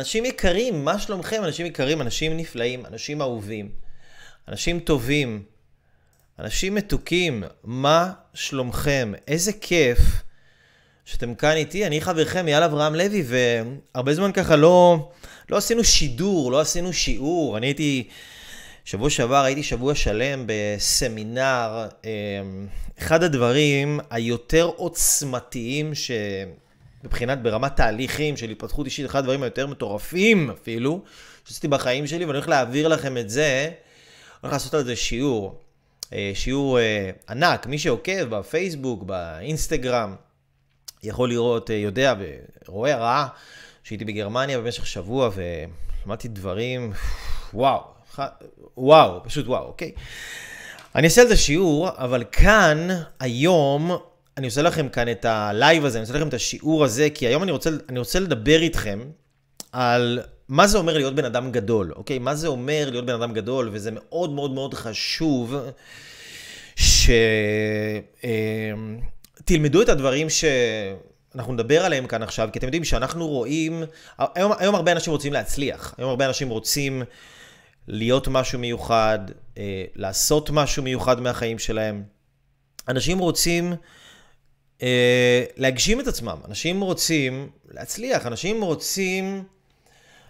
אנשים יקרים, מה שלומכם? אנשים יקרים, אנשים נפלאים, אנשים אהובים, אנשים טובים, אנשים מתוקים, מה שלומכם? איזה כיף שאתם כאן איתי. אני חברכם אייל אברהם לוי, והרבה זמן ככה לא, לא עשינו שידור, לא עשינו שיעור. אני הייתי, שבוע שעבר הייתי שבוע שלם בסמינר. אמ, אחד הדברים היותר עוצמתיים ש... מבחינת ברמת תהליכים של התפתחות אישית, אחד הדברים היותר מטורפים אפילו, שעשיתי בחיים שלי, ואני הולך להעביר לכם את זה, הולך לעשות על זה שיעור. אה, שיעור אה, ענק, מי שעוקב בפייסבוק, באינסטגרם, יכול לראות, אה, יודע ורואה רעה שהייתי בגרמניה במשך שבוע ולמדתי דברים, וואו, וואו, פשוט וואו, אוקיי? אני אעשה על זה שיעור, אבל כאן, היום, אני עושה לכם כאן את ה live הזה, אני עושה לכם את השיעור הזה, כי היום אני רוצה, אני רוצה לדבר איתכם על מה זה אומר להיות בן אדם גדול, אוקיי? מה זה אומר להיות בן אדם גדול, וזה מאוד מאוד מאוד חשוב שתלמדו את הדברים ש... אנחנו נדבר עליהם כאן עכשיו, כי אתם יודעים שאנחנו רואים, היום, היום הרבה אנשים רוצים להצליח, היום הרבה אנשים רוצים להיות משהו מיוחד, אה, לעשות משהו מיוחד מהחיים שלהם. אנשים רוצים אה, להגשים את עצמם. אנשים רוצים להצליח, אנשים רוצים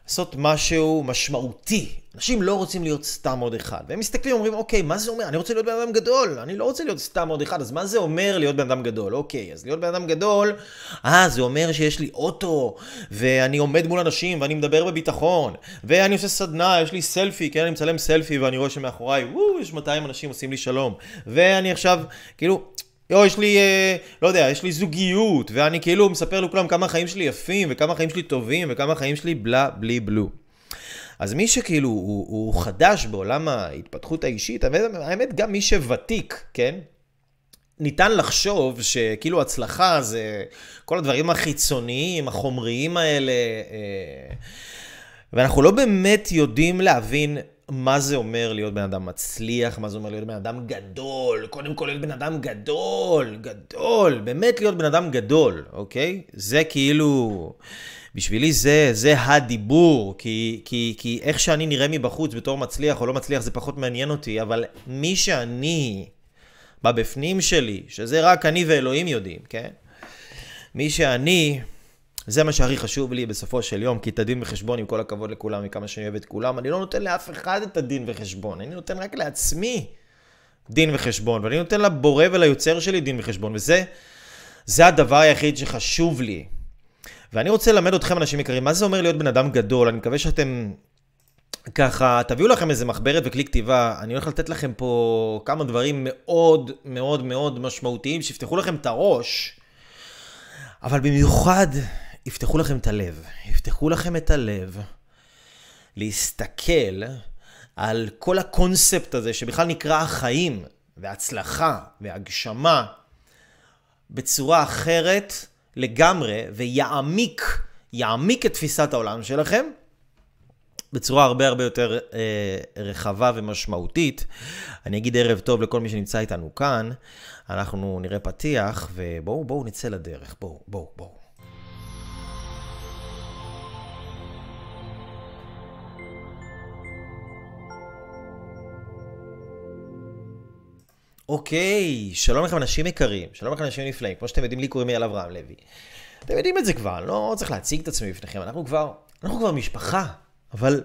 לעשות משהו משמעותי. אנשים לא רוצים להיות סתם עוד אחד. והם מסתכלים ואומרים, אוקיי, מה זה אומר? אני רוצה להיות בן אדם גדול, אני לא רוצה להיות סתם עוד אחד, אז מה זה אומר להיות בן אדם גדול? אוקיי, אז להיות בן אדם גדול, אה, זה אומר שיש לי אוטו, ואני עומד מול אנשים, ואני מדבר בביטחון, ואני עושה סדנה, יש לי סלפי, כן, אני מצלם סלפי, ואני רואה שמאחוריי, וואו, יש 200 אנשים עושים לי שלום. ואני עכשיו, כאילו, או יש לי, אה, לא יודע, יש לי זוגיות, ואני כאילו מספר לכולם כמה החיים שלי יפים, וכמה החיים שלי טובים, וכמה החיים שלי בלה בלי בלו. אז מי שכאילו הוא, הוא חדש בעולם ההתפתחות האישית, האמת גם מי שוותיק, כן? ניתן לחשוב שכאילו הצלחה זה כל הדברים החיצוניים, החומריים האלה, אה, ואנחנו לא באמת יודעים להבין מה זה אומר להיות בן אדם מצליח, מה זה אומר להיות בן אדם גדול, קודם כל להיות בן אדם גדול, גדול, באמת להיות בן אדם גדול, אוקיי? זה כאילו, בשבילי זה, זה הדיבור, כי, כי, כי איך שאני נראה מבחוץ בתור מצליח או לא מצליח זה פחות מעניין אותי, אבל מי שאני, בבפנים שלי, שזה רק אני ואלוהים יודעים, כן? מי שאני, זה מה שהכי חשוב לי בסופו של יום, כי את הדין וחשבון, עם כל הכבוד לכולם, מכמה שאני אוהב את כולם, אני לא נותן לאף אחד את הדין וחשבון, אני נותן רק לעצמי דין וחשבון, ואני נותן לבורא וליוצר שלי דין וחשבון, וזה זה הדבר היחיד שחשוב לי. ואני רוצה ללמד אתכם, אנשים יקרים, מה זה אומר להיות בן אדם גדול, אני מקווה שאתם ככה, תביאו לכם איזה מחברת וכלי כתיבה, אני הולך לתת לכם פה כמה דברים מאוד מאוד מאוד משמעותיים, שיפתחו לכם את הראש, אבל במיוחד יפתחו לכם את הלב. יפתחו לכם את הלב להסתכל על כל הקונספט הזה שבכלל נקרא החיים והצלחה והגשמה בצורה אחרת לגמרי ויעמיק, יעמיק את תפיסת העולם שלכם בצורה הרבה הרבה יותר אה, רחבה ומשמעותית. אני אגיד ערב טוב לכל מי שנמצא איתנו כאן. אנחנו נראה פתיח ובואו בואו נצא לדרך. בואו בואו בואו. אוקיי, שלום לכם אנשים יקרים, שלום לכם אנשים נפלאים, כמו שאתם יודעים לי קוראים אייל אברהם לוי. אתם יודעים את זה כבר, לא צריך להציג את עצמי בפניכם, אנחנו כבר, אנחנו כבר משפחה, אבל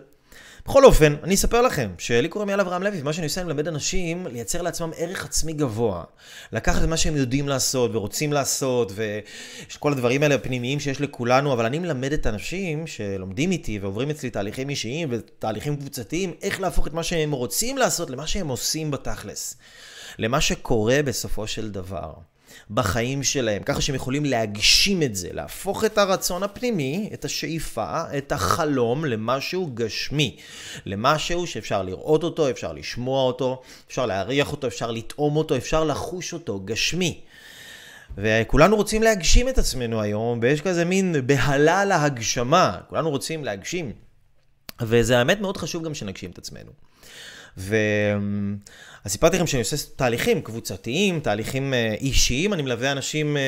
בכל אופן, אני אספר לכם שלי קוראים אייל אברהם לוי, ומה שאני עושה, אני מלמד אנשים לייצר לעצמם ערך עצמי גבוה. לקחת את מה שהם יודעים לעשות ורוצים לעשות, וכל הדברים האלה הפנימיים שיש לכולנו, אבל אני מלמד את האנשים שלומדים איתי ועוברים אצלי תהליכים אישיים ותהליכים קבוצתיים, איך להפוך את מה שהם רוצים לעשות למה שהם עושים בתכלס. למה שקורה בסופו של דבר בחיים שלהם, ככה שהם יכולים להגשים את זה, להפוך את הרצון הפנימי, את השאיפה, את החלום למשהו גשמי, למשהו שאפשר לראות אותו, אפשר לשמוע אותו, אפשר להריח אותו, אפשר לטעום אותו, אפשר לחוש אותו, גשמי. וכולנו רוצים להגשים את עצמנו היום, ויש כזה מין בהלה להגשמה, כולנו רוצים להגשים. וזה האמת מאוד חשוב גם שנגשים את עצמנו. ו... אז סיפרתי לכם שאני עושה תהליכים קבוצתיים, תהליכים אה, אישיים, אני מלווה אנשים, אה,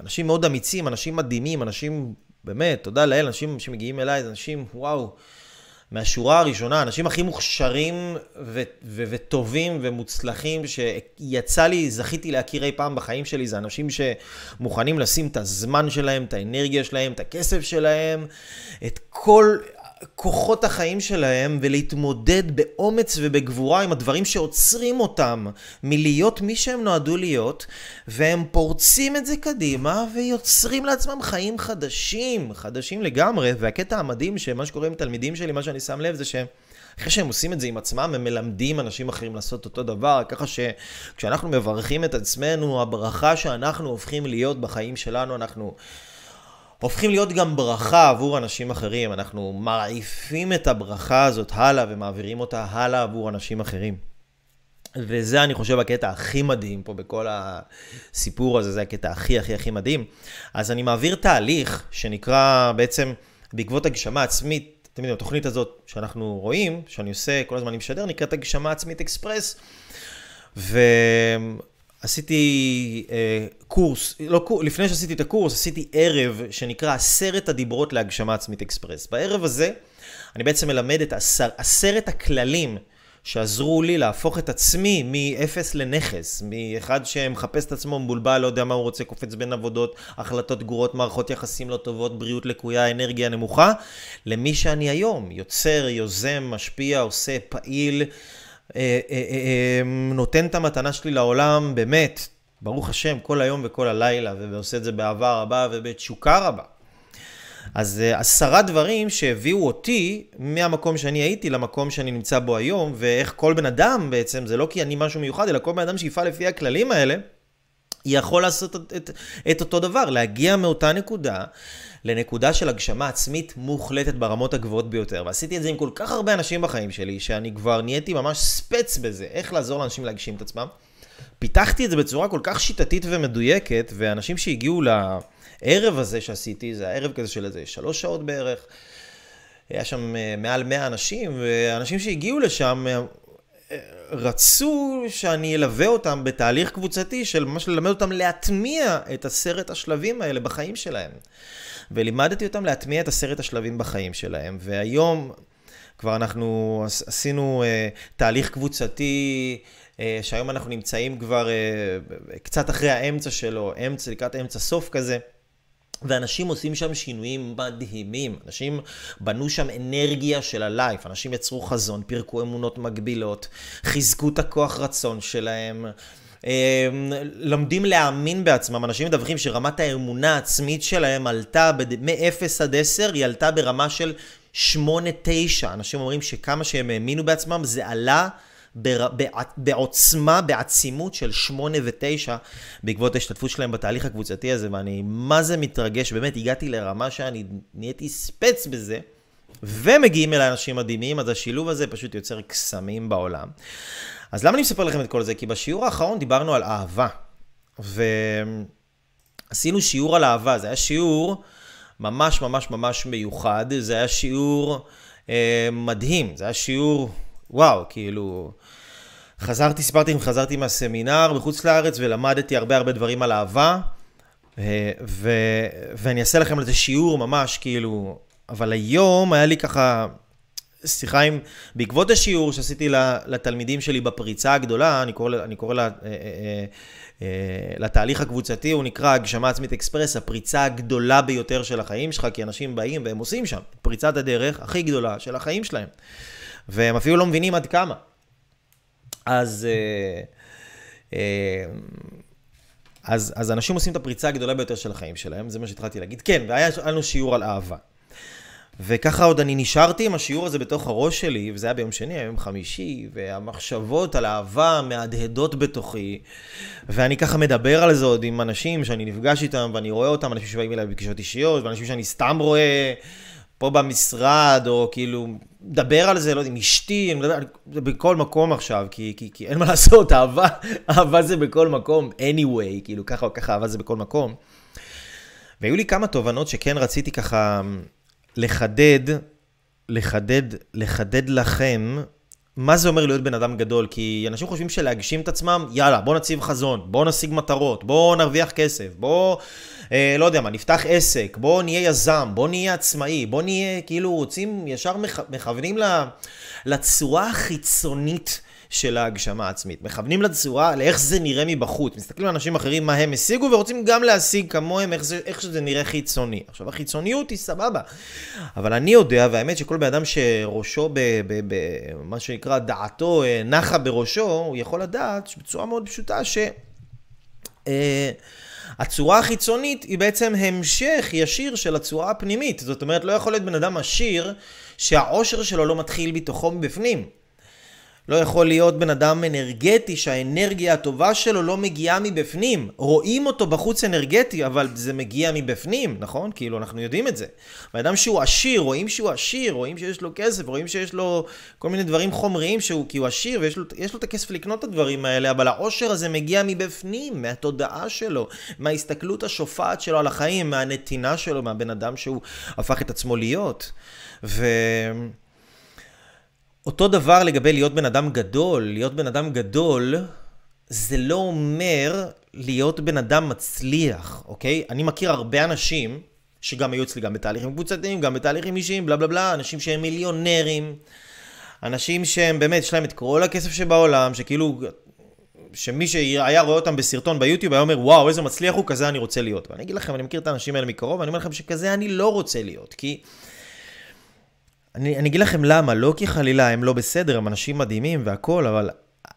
אנשים מאוד אמיצים, אנשים מדהימים, אנשים באמת, תודה לאל, אנשים שמגיעים אליי, זה אנשים, וואו, מהשורה הראשונה, האנשים הכי מוכשרים ו- ו- וטובים ומוצלחים שיצא לי, זכיתי להכיר אי פעם בחיים שלי, זה אנשים שמוכנים לשים את הזמן שלהם, את האנרגיה שלהם, את הכסף שלהם, את כל כוחות החיים שלהם ולהתמודד באומץ ובגבורה עם הדברים שעוצרים אותם מלהיות מי שהם נועדו להיות, והם פורצים את זה קדימה ויוצרים לעצמם חיים חדשים, חדשים לגמרי, והקטע המדהים שמה שקורה עם תלמידים שלי, מה שאני שם לב זה שהם... אחרי שהם עושים את זה עם עצמם, הם מלמדים אנשים אחרים לעשות אותו דבר, ככה שכשאנחנו מברכים את עצמנו, הברכה שאנחנו הופכים להיות בחיים שלנו, אנחנו הופכים להיות גם ברכה עבור אנשים אחרים. אנחנו מעיפים את הברכה הזאת הלאה ומעבירים אותה הלאה עבור אנשים אחרים. וזה, אני חושב, הקטע הכי מדהים פה בכל הסיפור הזה, זה הקטע הכי הכי הכי מדהים. אז אני מעביר תהליך שנקרא בעצם, בעקבות הגשמה עצמית, אתם יודעים, התוכנית הזאת שאנחנו רואים, שאני עושה, כל הזמן אני משדר, נקראת הגשמה עצמית אקספרס. ו... עשיתי אה, קורס, לא קורס, לפני שעשיתי את הקורס, עשיתי ערב שנקרא עשרת הדיברות להגשמה עצמית אקספרס. בערב הזה אני בעצם מלמד את עשר, עשרת הכללים שעזרו לי להפוך את עצמי מאפס לנכס, מאחד שמחפש את עצמו מבולבל, לא יודע מה הוא רוצה, קופץ בין עבודות, החלטות גרועות, מערכות יחסים לא טובות, בריאות לקויה, אנרגיה נמוכה, למי שאני היום, יוצר, יוזם, משפיע, עושה, פעיל. אה, אה, אה, נותן את המתנה שלי לעולם, באמת, ברוך השם, כל היום וכל הלילה, ועושה את זה באהבה רבה ובתשוקה רבה. אז עשרה דברים שהביאו אותי מהמקום שאני הייתי למקום שאני נמצא בו היום, ואיך כל בן אדם בעצם, זה לא כי אני משהו מיוחד, אלא כל בן אדם שיפעל לפי הכללים האלה, יכול לעשות את, את, את אותו דבר, להגיע מאותה נקודה לנקודה של הגשמה עצמית מוחלטת ברמות הגבוהות ביותר. ועשיתי את זה עם כל כך הרבה אנשים בחיים שלי, שאני כבר נהייתי ממש ספץ בזה, איך לעזור לאנשים להגשים את עצמם. פיתחתי את זה בצורה כל כך שיטתית ומדויקת, ואנשים שהגיעו לערב הזה שעשיתי, זה הערב כזה של איזה שלוש שעות בערך, היה שם אה, מעל 100 אנשים, ואנשים שהגיעו לשם אה, רצו שאני אלווה אותם בתהליך קבוצתי של ממש ללמד אותם להטמיע את עשרת השלבים האלה בחיים שלהם. ולימדתי אותם להטמיע את עשרת השלבים בחיים שלהם. והיום כבר אנחנו עשינו uh, תהליך קבוצתי, uh, שהיום אנחנו נמצאים כבר uh, קצת אחרי האמצע שלו, אמצע, לקראת אמצע סוף כזה. ואנשים עושים שם שינויים מדהימים. אנשים בנו שם אנרגיה של הלייף. אנשים יצרו חזון, פירקו אמונות מגבילות, חיזקו את הכוח רצון שלהם. אמ, לומדים להאמין בעצמם, אנשים מדווחים שרמת האמונה העצמית שלהם עלתה מ-0 עד 10, היא עלתה ברמה של 8-9. אנשים אומרים שכמה שהם האמינו בעצמם, זה עלה בעוצמה, בעצימות של 8 ו-9 בעקבות ההשתתפות שלהם בתהליך הקבוצתי הזה, ואני מה זה מתרגש, באמת הגעתי לרמה שאני נהייתי ספץ בזה, ומגיעים אליי אנשים מדהימים, אז השילוב הזה פשוט יוצר קסמים בעולם. אז למה אני מספר לכם את כל זה? כי בשיעור האחרון דיברנו על אהבה. ועשינו שיעור על אהבה, זה היה שיעור ממש ממש ממש מיוחד, זה היה שיעור אה, מדהים, זה היה שיעור, וואו, כאילו... חזרתי, סיפרתי אם חזרתי מהסמינר בחוץ לארץ ולמדתי הרבה הרבה דברים על אהבה, אה, ו, ואני אעשה לכם על זה שיעור ממש, כאילו, אבל היום היה לי ככה שיחה עם, בעקבות השיעור שעשיתי לתלמידים שלי בפריצה הגדולה, אני קורא, אני קורא לה, אה, אה, לתהליך הקבוצתי, הוא נקרא הגשמה עצמית אקספרס, הפריצה הגדולה ביותר של החיים שלך, כי אנשים באים והם עושים שם פריצת הדרך הכי גדולה של החיים שלהם. והם אפילו לא מבינים עד כמה. אז... אז, אז אנשים עושים את הפריצה הגדולה ביותר של החיים שלהם, זה מה שהתחלתי להגיד. כן, והיה לנו שיעור על אהבה. וככה עוד אני נשארתי עם השיעור הזה בתוך הראש שלי, וזה היה ביום שני, היום חמישי, והמחשבות על אהבה מהדהדות בתוכי, ואני ככה מדבר על זה עוד עם אנשים שאני נפגש איתם, ואני רואה אותם, אנשים שבאים אליי בפגישות אישיות, ואנשים שאני סתם רואה פה במשרד, או כאילו, מדבר על זה, לא יודע, עם אשתי, אני מדבר על זה בכל מקום עכשיו, כי, כי, כי אין מה לעשות, אהבה, אהבה זה בכל מקום, anyway, כאילו, ככה או ככה, אהבה זה בכל מקום. והיו לי כמה תובנות שכן רציתי ככה... לחדד, לחדד, לחדד לכם מה זה אומר להיות בן אדם גדול? כי אנשים חושבים שלהגשים את עצמם, יאללה, בוא נציב חזון, בוא נשיג מטרות, בוא נרוויח כסף, בוא, אה, לא יודע מה, נפתח עסק, בוא נהיה יזם, בוא נהיה עצמאי, בוא נהיה, כאילו, רוצים, ישר מכ... מכוונים לצורה החיצונית של ההגשמה העצמית. מכוונים לצורה, לאיך זה נראה מבחוץ. מסתכלים על אנשים אחרים, מה הם השיגו, ורוצים גם להשיג כמוהם, איך, זה, איך שזה נראה חיצוני. עכשיו, החיצוניות היא סבבה. אבל אני יודע, והאמת שכל בן אדם שראשו, במה שנקרא, דעתו אה, נחה בראשו, הוא יכול לדעת בצורה מאוד פשוטה ש... אה, הצורה החיצונית היא בעצם המשך ישיר של הצורה הפנימית. זאת אומרת, לא יכול להיות בן אדם עשיר שהעושר שלו לא מתחיל בתוכו מבפנים. לא יכול להיות בן אדם אנרגטי שהאנרגיה הטובה שלו לא מגיעה מבפנים. רואים אותו בחוץ אנרגטי, אבל זה מגיע מבפנים, נכון? כאילו, אנחנו יודעים את זה. בן אדם שהוא עשיר, רואים שהוא עשיר, רואים שיש לו כסף, רואים שיש לו כל מיני דברים חומריים שהוא, כי הוא עשיר ויש לו, לו את הכסף לקנות את הדברים האלה, אבל העושר הזה מגיע מבפנים, מהתודעה שלו, מההסתכלות השופעת שלו על החיים, מהנתינה שלו, מהבן אדם שהוא הפך את עצמו להיות. ו... אותו דבר לגבי להיות בן אדם גדול. להיות בן אדם גדול, זה לא אומר להיות בן אדם מצליח, אוקיי? אני מכיר הרבה אנשים, שגם היו אצלי גם בתהליכים קבוצתיים, גם בתהליכים אישיים, בלה בלה בלה, אנשים שהם מיליונרים, אנשים שהם באמת, יש להם את כל הכסף שבעולם, שכאילו, שמי שהיה רואה אותם בסרטון ביוטיוב היה אומר, וואו, איזה מצליח הוא, כזה אני רוצה להיות. ואני אגיד לכם, אני מכיר את האנשים האלה מקרוב, ואני אומר לכם שכזה אני לא רוצה להיות, כי... אני, אני אגיד לכם למה, לא כי חלילה הם לא בסדר, הם אנשים מדהימים והכול, אבל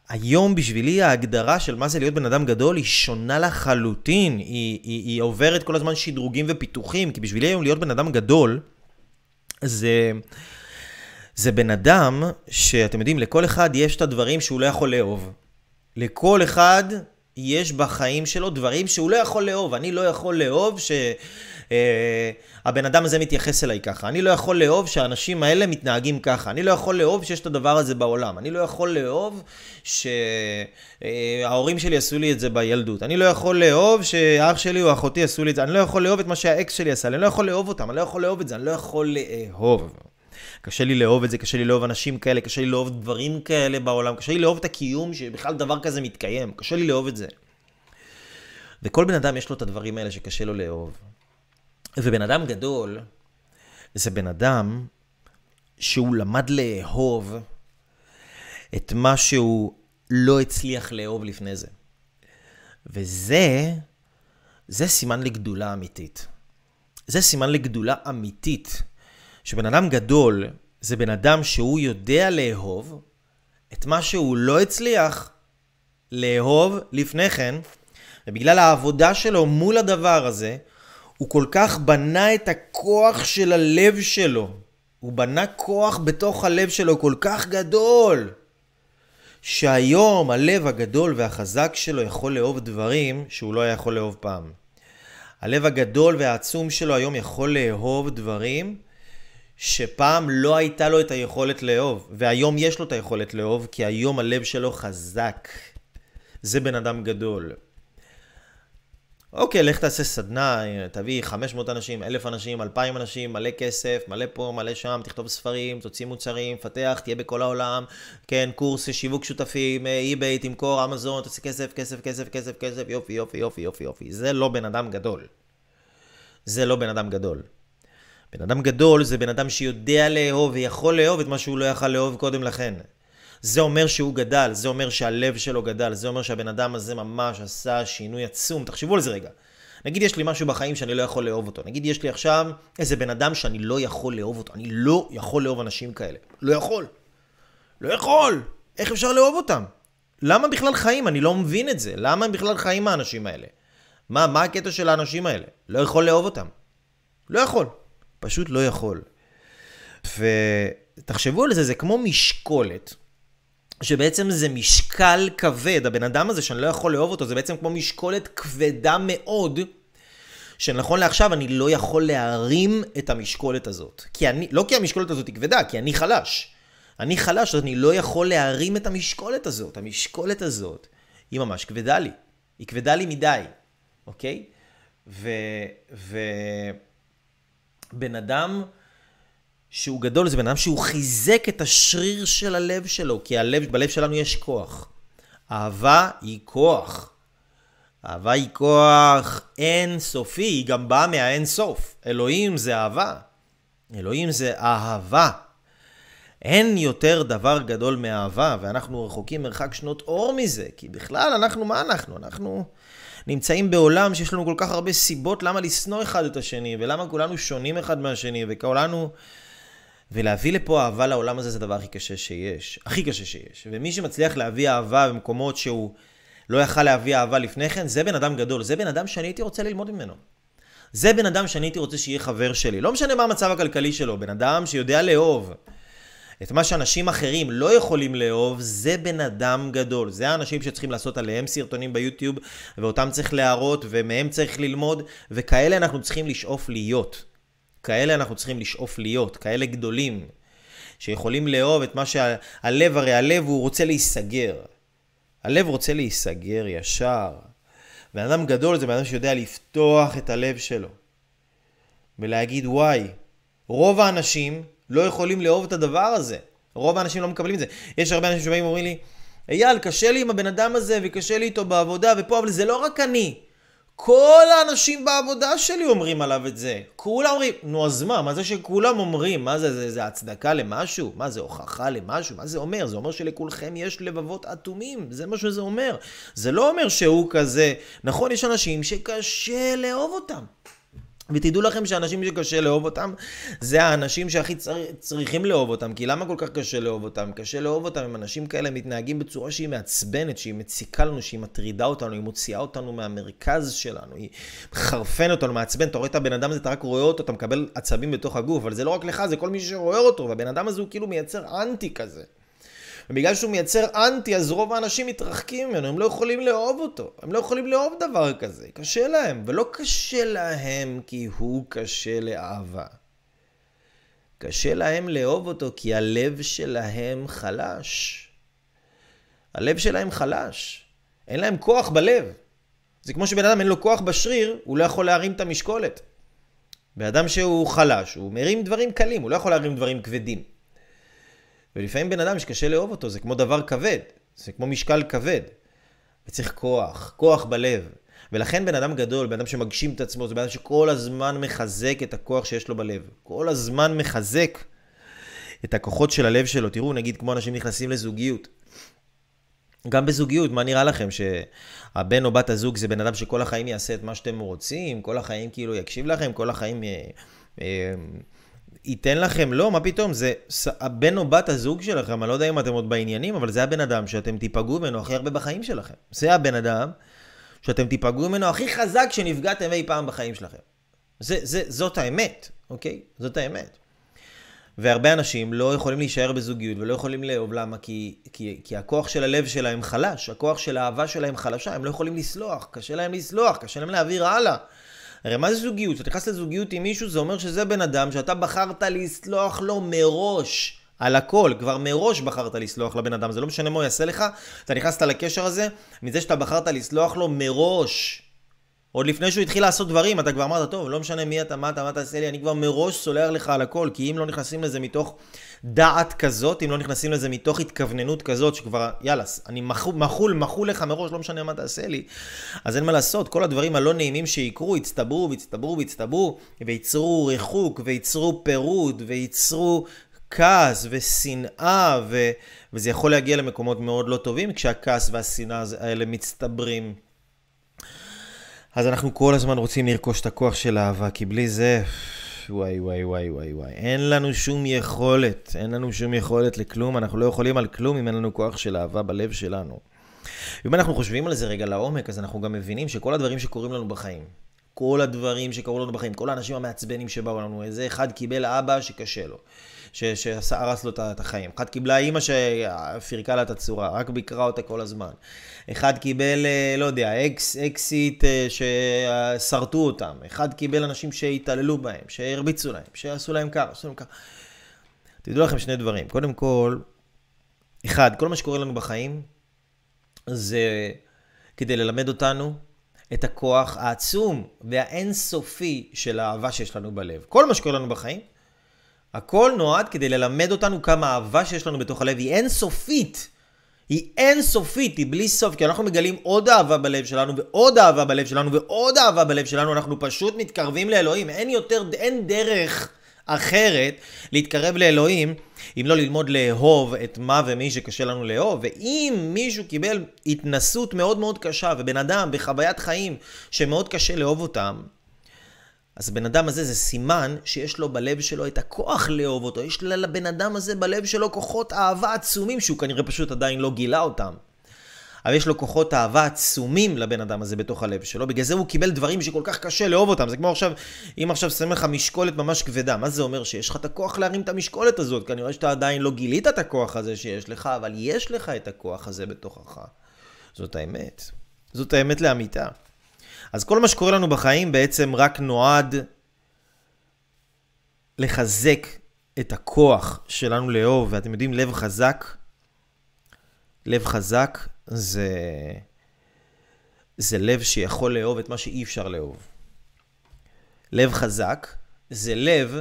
היום בשבילי ההגדרה של מה זה להיות בן אדם גדול היא שונה לחלוטין. היא, היא, היא עוברת כל הזמן שדרוגים ופיתוחים, כי בשבילי היום להיות בן אדם גדול, זה, זה בן אדם שאתם יודעים, לכל אחד יש את הדברים שהוא לא יכול לאהוב. לכל אחד יש בחיים שלו דברים שהוא לא יכול לאהוב. אני לא יכול לאהוב ש... אה, הבן אדם הזה מתייחס אליי ככה. אני לא יכול לאהוב שהאנשים האלה מתנהגים ככה. אני לא יכול לאהוב שיש את הדבר הזה בעולם. אני לא יכול לאהוב שההורים שלי עשו לי את זה בילדות. אני לא יכול לאהוב שאח שלי או אחותי עשו לי את זה. אני לא יכול לאהוב את מה שהאקס שלי עשה לי. אני לא יכול לאהוב אותם. אני לא יכול לאהוב את זה. אני לא יכול לאהוב. קשה לי לאהוב את זה, קשה לי לאהוב אנשים כאלה, קשה לי לאהוב דברים כאלה בעולם, קשה לי לאהוב את הקיום שבכלל דבר כזה מתקיים, קשה לי לאהוב את זה. וכל בן אדם יש לו את הדברים האלה שקשה לו לאהוב. ובן אדם גדול, זה בן אדם שהוא למד לאהוב את מה שהוא לא הצליח לאהוב לפני זה. וזה, זה סימן לגדולה אמיתית. זה סימן לגדולה אמיתית. שבן אדם גדול זה בן אדם שהוא יודע לאהוב את מה שהוא לא הצליח לאהוב לפני כן, ובגלל העבודה שלו מול הדבר הזה, הוא כל כך בנה את הכוח של הלב שלו. הוא בנה כוח בתוך הלב שלו כל כך גדול, שהיום הלב הגדול והחזק שלו יכול לאהוב דברים שהוא לא היה יכול לאהוב פעם. הלב הגדול והעצום שלו היום יכול לאהוב דברים שפעם לא הייתה לו את היכולת לאהוב, והיום יש לו את היכולת לאהוב, כי היום הלב שלו חזק. זה בן אדם גדול. אוקיי, לך תעשה סדנה, תביא 500 אנשים, 1,000 אנשים, 2,000 אנשים, מלא כסף, מלא פה, מלא שם, תכתוב ספרים, תוציא מוצרים, פתח, תהיה בכל העולם, כן, קורס שיווק שותפים, אי-ביי, תמכור, אמזון, תעשה כסף, כסף, כסף, כסף, כסף, יופי, יופי, יופי, יופי, יופי. זה לא בן אדם גדול. זה לא בן אדם גדול. בן אדם גדול זה בן אדם שיודע לאהוב ויכול לאהוב את מה שהוא לא יכל לאהוב קודם לכן. זה אומר שהוא גדל, זה אומר שהלב שלו גדל, זה אומר שהבן אדם הזה ממש עשה שינוי עצום. תחשבו על זה רגע. נגיד יש לי משהו בחיים שאני לא יכול לאהוב אותו. נגיד יש לי עכשיו איזה בן אדם שאני לא יכול לאהוב אותו. אני לא יכול לאהוב אנשים כאלה. לא יכול. לא יכול. איך אפשר לאהוב אותם? למה בכלל חיים? אני לא מבין את זה. למה הם בכלל חיים האנשים האלה? מה, מה הקטע של האנשים האלה? לא יכול לאהוב אותם. לא יכול. פשוט לא יכול. ותחשבו על זה, זה כמו משקולת. שבעצם זה משקל כבד, הבן אדם הזה שאני לא יכול לאהוב אותו, זה בעצם כמו משקולת כבדה מאוד, שנכון לעכשיו אני לא יכול להרים את המשקולת הזאת. כי אני, לא כי המשקולת הזאת היא כבדה, כי אני חלש. אני חלש, אז אני לא יכול להרים את המשקולת הזאת. המשקולת הזאת היא ממש כבדה לי. היא כבדה לי מדי, אוקיי? ו... ו... בן אדם שהוא גדול, זה בן אדם שהוא חיזק את השריר של הלב שלו, כי הלב, בלב שלנו יש כוח. אהבה היא כוח. אהבה היא כוח אין סופי, היא גם באה מהאין סוף. אלוהים זה אהבה. אלוהים זה אהבה. אין יותר דבר גדול מאהבה, ואנחנו רחוקים מרחק שנות אור מזה, כי בכלל, אנחנו, מה אנחנו? אנחנו נמצאים בעולם שיש לנו כל כך הרבה סיבות למה לשנוא אחד את השני, ולמה כולנו שונים אחד מהשני, וכולנו... ולהביא לפה אהבה לעולם הזה זה הדבר הכי קשה שיש. הכי קשה שיש. ומי שמצליח להביא אהבה במקומות שהוא לא יכל להביא אהבה לפני כן, זה בן אדם גדול. זה בן אדם שאני הייתי רוצה ללמוד ממנו. זה בן אדם שאני הייתי רוצה שיהיה חבר שלי. לא משנה מה המצב הכלכלי שלו, בן אדם שיודע לאהוב. את מה שאנשים אחרים לא יכולים לאהוב, זה בן אדם גדול. זה האנשים שצריכים לעשות עליהם סרטונים ביוטיוב, ואותם צריך להראות, ומהם צריך ללמוד, וכאלה אנחנו צריכים לשאוף להיות. כאלה אנחנו צריכים לשאוף להיות, כאלה גדולים, שיכולים לאהוב את מה שהלב, הרי הלב הוא רוצה להיסגר. הלב רוצה להיסגר ישר. בן אדם גדול זה בן אדם שיודע לפתוח את הלב שלו. ולהגיד, וואי, רוב האנשים לא יכולים לאהוב את הדבר הזה. רוב האנשים לא מקבלים את זה. יש הרבה אנשים שבאים ואומרים לי, אייל, קשה לי עם הבן אדם הזה, וקשה לי איתו בעבודה ופה, אבל זה לא רק אני. כל האנשים בעבודה שלי אומרים עליו את זה. כולם אומרים, נו אז מה, מה זה שכולם אומרים? מה זה, זה, זה הצדקה למשהו? מה זה הוכחה למשהו? מה זה אומר? זה אומר שלכולכם יש לבבות אטומים, זה מה שזה אומר. זה לא אומר שהוא כזה, נכון, יש אנשים שקשה לאהוב אותם. ותדעו לכם שאנשים שקשה לאהוב אותם, זה האנשים שהכי צר... צריכים לאהוב אותם. כי למה כל כך קשה לאהוב אותם? קשה לאהוב אותם אם אנשים כאלה מתנהגים בצורה שהיא מעצבנת, שהיא מציקה לנו, שהיא מטרידה אותנו, היא מוציאה אותנו מהמרכז שלנו, היא מחרפנת אותנו, מעצבנת. אתה רואה את הבן אדם הזה, אתה רק רואה אותו, אתה מקבל עצבים בתוך הגוף, אבל זה לא רק לך, זה כל מי שרואה אותו, והבן אדם הזה הוא כאילו מייצר אנטי כזה. ובגלל שהוא מייצר אנטי, אז רוב האנשים מתרחקים ממנו, הם לא יכולים לאהוב אותו. הם לא יכולים לאהוב דבר כזה, קשה להם. ולא קשה להם כי הוא קשה לאהבה. קשה להם לאהוב אותו כי הלב שלהם חלש. הלב שלהם חלש. אין להם כוח בלב. זה כמו שבן אדם אין לו כוח בשריר, הוא לא יכול להרים את המשקולת. בן אדם שהוא חלש, הוא מרים דברים קלים, הוא לא יכול להרים דברים כבדים. ולפעמים בן אדם שקשה לאהוב אותו, זה כמו דבר כבד, זה כמו משקל כבד. וצריך כוח, כוח בלב. ולכן בן אדם גדול, בן אדם שמגשים את עצמו, זה בן אדם שכל הזמן מחזק את הכוח שיש לו בלב. כל הזמן מחזק את הכוחות של הלב שלו. תראו, נגיד כמו אנשים נכנסים לזוגיות. גם בזוגיות, מה נראה לכם? שהבן או בת הזוג זה בן אדם שכל החיים יעשה את מה שאתם רוצים, כל החיים כאילו יקשיב לכם, כל החיים... אה, אה, ייתן לכם, לא, מה פתאום, זה הבן או בת הזוג שלכם, אני לא יודע אם אתם עוד בעניינים, אבל זה הבן אדם שאתם תיפגעו ממנו הכי הרבה בחיים שלכם. זה הבן אדם שאתם תיפגעו ממנו הכי חזק שנפגעתם אי פעם בחיים שלכם. זה, זה, זאת האמת, אוקיי? זאת האמת. והרבה אנשים לא יכולים להישאר בזוגיות ולא יכולים לאהוב, למה? כי, כי, כי הכוח של הלב שלהם חלש, הכוח של האהבה שלהם חלשה, הם לא יכולים לסלוח, קשה להם לסלוח, קשה להם להעביר הלאה. הרי מה זה זוגיות? כשאתה נכנס לזוגיות עם מישהו, זה אומר שזה בן אדם שאתה בחרת לסלוח לו מראש. על הכל, כבר מראש בחרת לסלוח לבן אדם, זה לא משנה מה הוא יעשה לך, אתה נכנסת לקשר הזה, מזה שאתה בחרת לסלוח לו מראש. עוד לפני שהוא התחיל לעשות דברים, אתה כבר אמרת, טוב, לא משנה מי אתה, מה אתה, מה תעשה לי, אני כבר מראש סולח לך על הכל, כי אם לא נכנסים לזה מתוך דעת כזאת, אם לא נכנסים לזה מתוך התכווננות כזאת, שכבר, יאללה, אני מחול, מחול, מחול לך מראש, לא משנה מה תעשה לי, אז אין מה לעשות, כל הדברים הלא נעימים שיקרו, יצטברו ויצטברו ויצטברו, וייצרו ריחוק, וייצרו פירוד, וייצרו כעס ושנאה, ו... וזה יכול להגיע למקומות מאוד לא טובים, כשהכעס והשנאה האלה מצטברים. אז אנחנו כל הזמן רוצים לרכוש את הכוח של אהבה, כי בלי זה, וואי וואי וואי וואי וואי, אין לנו שום יכולת, אין לנו שום יכולת לכלום, אנחנו לא יכולים על כלום אם אין לנו כוח של אהבה בלב שלנו. אם אנחנו חושבים על זה רגע לעומק, אז אנחנו גם מבינים שכל הדברים שקורים לנו בחיים, כל הדברים שקרו לנו בחיים, כל האנשים המעצבנים שבאו לנו, איזה אחד קיבל אבא שקשה לו. שהרס לו את החיים. אחד קיבלה אימא שפירקה לה את הצורה, רק ביקרה אותה כל הזמן. אחד קיבל, אה, לא יודע, אקס, אקסיט אה, ששרטו אותם. אחד קיבל אנשים שהתעללו בהם, שהרביצו להם, שעשו להם ככה, עשו להם ככה. תדעו לכם שני דברים. קודם כל, אחד, כל מה שקורה לנו בחיים זה כדי ללמד אותנו את הכוח העצום והאינסופי של האהבה שיש לנו בלב. כל מה שקורה לנו בחיים הכל נועד כדי ללמד אותנו כמה אהבה שיש לנו בתוך הלב היא אינסופית. היא אינסופית, היא בלי סוף, כי אנחנו מגלים עוד אהבה בלב שלנו, ועוד אהבה בלב שלנו, ועוד אהבה בלב שלנו, אנחנו פשוט מתקרבים לאלוהים. אין יותר, אין דרך אחרת להתקרב לאלוהים, אם לא ללמוד לאהוב את מה ומי שקשה לנו לאהוב. ואם מישהו קיבל התנסות מאוד מאוד קשה, ובן אדם בחוויית חיים שמאוד קשה לאהוב אותם, אז הבן אדם הזה זה סימן שיש לו בלב שלו את הכוח לאהוב אותו. יש לבן אדם הזה בלב שלו כוחות אהבה עצומים שהוא כנראה פשוט עדיין לא גילה אותם. אבל יש לו כוחות אהבה עצומים לבן אדם הזה בתוך הלב שלו, בגלל זה הוא קיבל דברים שכל כך קשה לאהוב אותם. זה כמו עכשיו, אם עכשיו שמים לך משקולת ממש כבדה, מה זה אומר? שיש לך את הכוח להרים את המשקולת הזאת, כנראה שאתה עדיין לא גילית את הכוח הזה שיש לך, אבל יש לך את הכוח הזה בתוכך. זאת האמת. זאת האמת לאמיתה. אז כל מה שקורה לנו בחיים בעצם רק נועד לחזק את הכוח שלנו לאהוב, ואתם יודעים, לב חזק, לב חזק זה, זה לב שיכול לאהוב את מה שאי אפשר לאהוב. לב חזק זה לב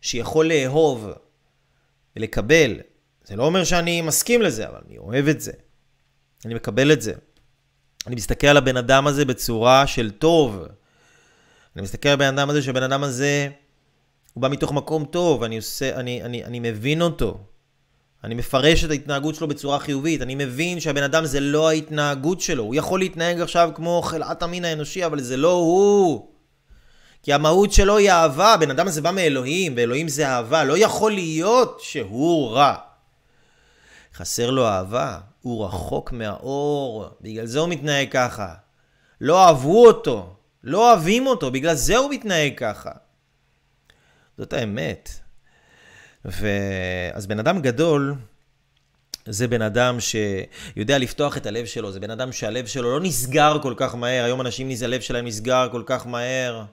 שיכול לאהוב ולקבל. זה לא אומר שאני מסכים לזה, אבל אני אוהב את זה. אני מקבל את זה. אני מסתכל על הבן אדם הזה בצורה של טוב. אני מסתכל על הבן אדם הזה שהבן אדם הזה, הוא בא מתוך מקום טוב, אני, עושה, אני, אני, אני מבין אותו. אני מפרש את ההתנהגות שלו בצורה חיובית. אני מבין שהבן אדם זה לא ההתנהגות שלו. הוא יכול להתנהג עכשיו כמו חלאת המין האנושי, אבל זה לא הוא. כי המהות שלו היא אהבה. הבן אדם הזה בא מאלוהים, ואלוהים זה אהבה. לא יכול להיות שהוא רע. חסר לו אהבה. הוא רחוק מהאור, בגלל זה הוא מתנהג ככה. לא אהבו אותו, לא אוהבים אותו, בגלל זה הוא מתנהג ככה. זאת האמת. ו... אז בן אדם גדול, זה בן אדם שיודע לפתוח את הלב שלו, זה בן אדם שהלב שלו לא נסגר כל כך מהר. היום אנשים, הלב שלהם נסגר כל כך מהר.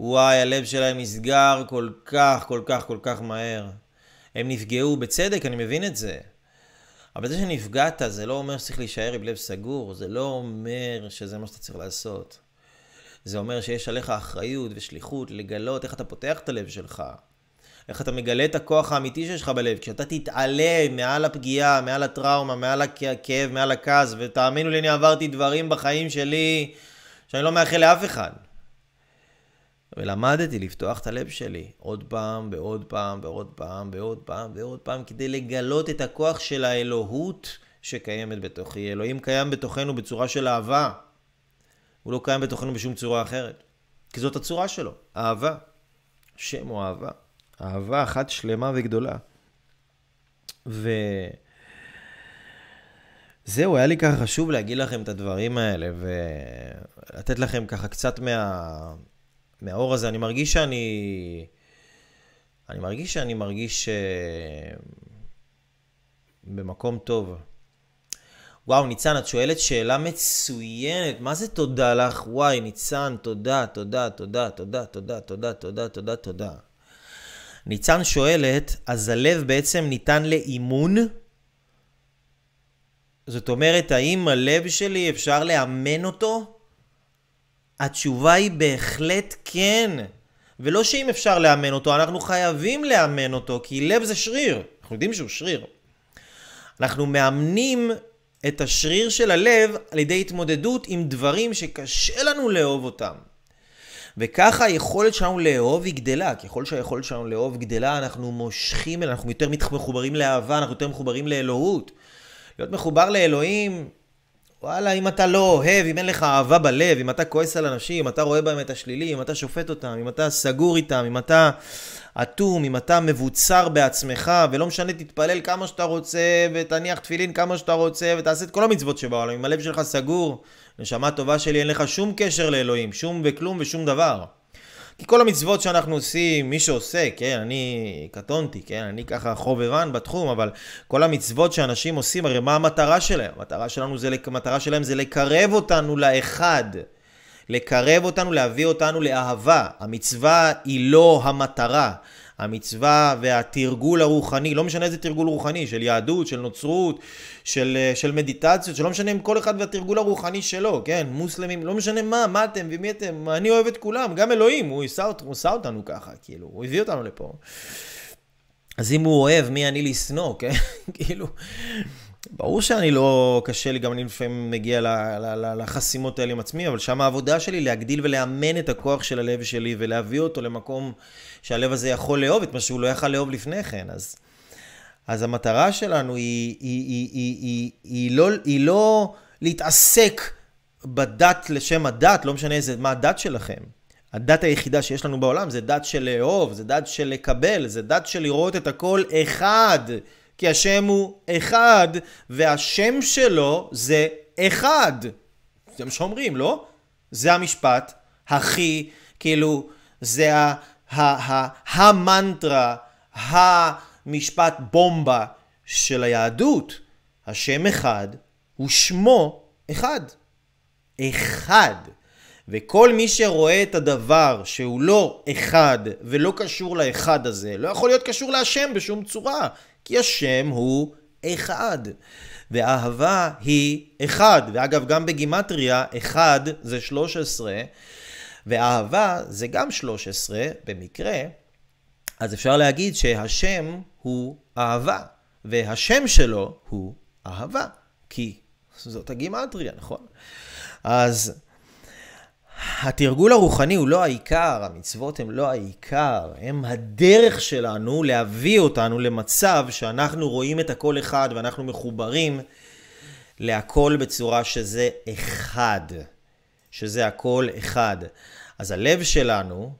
וואי, הלב שלהם נסגר כל כך, כל כך, כל כך מהר. הם נפגעו בצדק, אני מבין את זה. אבל זה שנפגעת זה לא אומר שצריך להישאר עם לב סגור, זה לא אומר שזה מה שאתה צריך לעשות. זה אומר שיש עליך אחריות ושליחות לגלות איך אתה פותח את הלב שלך. איך אתה מגלה את הכוח האמיתי שיש לך בלב. כשאתה תתעלה מעל הפגיעה, מעל הטראומה, מעל הכאב, מעל הכעס, ותאמינו לי, אני עברתי דברים בחיים שלי שאני לא מאחל לאף אחד. ולמדתי לפתוח את הלב שלי עוד פעם ועוד פעם ועוד פעם ועוד פעם ועוד פעם כדי לגלות את הכוח של האלוהות שקיימת בתוכי. אלוהים קיים בתוכנו בצורה של אהבה. הוא לא קיים בתוכנו בשום צורה אחרת. כי זאת הצורה שלו, אהבה. שם הוא אהבה. אהבה אחת שלמה וגדולה. ו... זהו, היה לי ככה חשוב להגיד לכם את הדברים האלה ולתת לכם ככה קצת מה... מהאור הזה, אני מרגיש שאני... אני מרגיש שאני מרגיש uh, במקום טוב. וואו, ניצן, את שואלת שאלה מצוינת. מה זה תודה לך? וואי, ניצן, תודה, תודה, תודה, תודה, תודה, תודה, תודה, תודה, תודה. ניצן שואלת, אז הלב בעצם ניתן לאימון? זאת אומרת, האם הלב שלי אפשר לאמן אותו? התשובה היא בהחלט כן. ולא שאם אפשר לאמן אותו, אנחנו חייבים לאמן אותו, כי לב זה שריר. אנחנו יודעים שהוא שריר. אנחנו מאמנים את השריר של הלב על ידי התמודדות עם דברים שקשה לנו לאהוב אותם. וככה היכולת שלנו לאהוב היא גדלה. ככל שהיכולת שלנו לאהוב גדלה, אנחנו מושכים, אנחנו יותר מחוברים לאהבה, אנחנו יותר מחוברים לאלוהות. להיות מחובר לאלוהים וואלה, אם אתה לא אוהב, אם אין לך אהבה בלב, אם אתה כועס על אנשים, אם אתה רואה בהם את השלילי, אם אתה שופט אותם, אם אתה סגור איתם, אם אתה אטום, אם אתה מבוצר בעצמך, ולא משנה, תתפלל כמה שאתה רוצה, ותניח תפילין כמה שאתה רוצה, ותעשה את כל המצוות שבעולם, אם הלב שלך סגור, נשמה טובה שלי, אין לך שום קשר לאלוהים, שום וכלום ושום דבר. כי כל המצוות שאנחנו עושים, מי שעושה, כן, אני קטונתי, כן, אני ככה חובבן בתחום, אבל כל המצוות שאנשים עושים, הרי מה המטרה שלהם? המטרה שלנו זה, המטרה שלהם זה לקרב אותנו לאחד. לקרב אותנו, להביא אותנו לאהבה. המצווה היא לא המטרה. המצווה והתרגול הרוחני, לא משנה איזה תרגול רוחני, של יהדות, של נוצרות, של, אה, של מדיטציות, שלא משנה אם כל אחד והתרגול הרוחני שלו, כן? מוסלמים, לא משנה מה, מה אתם ומי אתם, אני אוהב את כולם, גם אלוהים, הוא עשה, אותנו ככה, כאילו, הוא הביא אותנו לפה. אז אם הוא אוהב, מי אני לשנוא, כן? כאילו, ברור שאני לא, קשה לי, גם אני לפעמים מגיע לחסימות האלה עם עצמי, אבל שם העבודה שלי להגדיל ולאמן את הכוח של הלב שלי ולהביא אותו למקום שהלב הזה יכול לאהוב את מה שהוא לא יכל לאהוב לפני כן. אז, אז המטרה שלנו היא, היא, היא, היא, היא, היא, לא, היא לא להתעסק בדת לשם הדת, לא משנה איזה, מה הדת שלכם. הדת היחידה שיש לנו בעולם זה דת של לאהוב, זה דת של לקבל, זה דת של לראות את הכל אחד. כי השם הוא אחד, והשם שלו זה אחד. זה מה שאומרים, לא? זה המשפט הכי, כאילו, זה ה, ה, ה, המנטרה, המשפט בומבה של היהדות. השם אחד, ושמו אחד. אחד. וכל מי שרואה את הדבר שהוא לא אחד ולא קשור לאחד הזה, לא יכול להיות קשור להשם בשום צורה. כי השם הוא אחד. ואהבה היא אחד. ואגב, גם בגימטריה, אחד זה 13, ואהבה זה גם 13 במקרה. אז אפשר להגיד שהשם הוא אהבה, והשם שלו הוא אהבה, כי זאת הגימטריה, נכון? אז התרגול הרוחני הוא לא העיקר, המצוות הן לא העיקר, הם הדרך שלנו להביא אותנו למצב שאנחנו רואים את הכל אחד ואנחנו מחוברים להכל בצורה שזה אחד, שזה הכל אחד. אז הלב שלנו,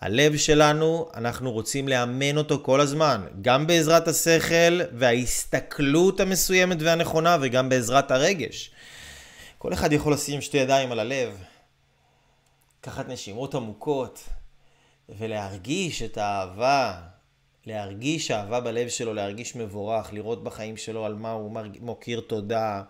הלב שלנו, אנחנו רוצים לאמן אותו כל הזמן, גם בעזרת השכל וההסתכלות המסוימת והנכונה וגם בעזרת הרגש. כל אחד יכול לשים שתי ידיים על הלב. לקחת נשימות עמוקות ולהרגיש את האהבה, להרגיש אהבה בלב שלו, להרגיש מבורך, לראות בחיים שלו על מה הוא מוקיר תודה,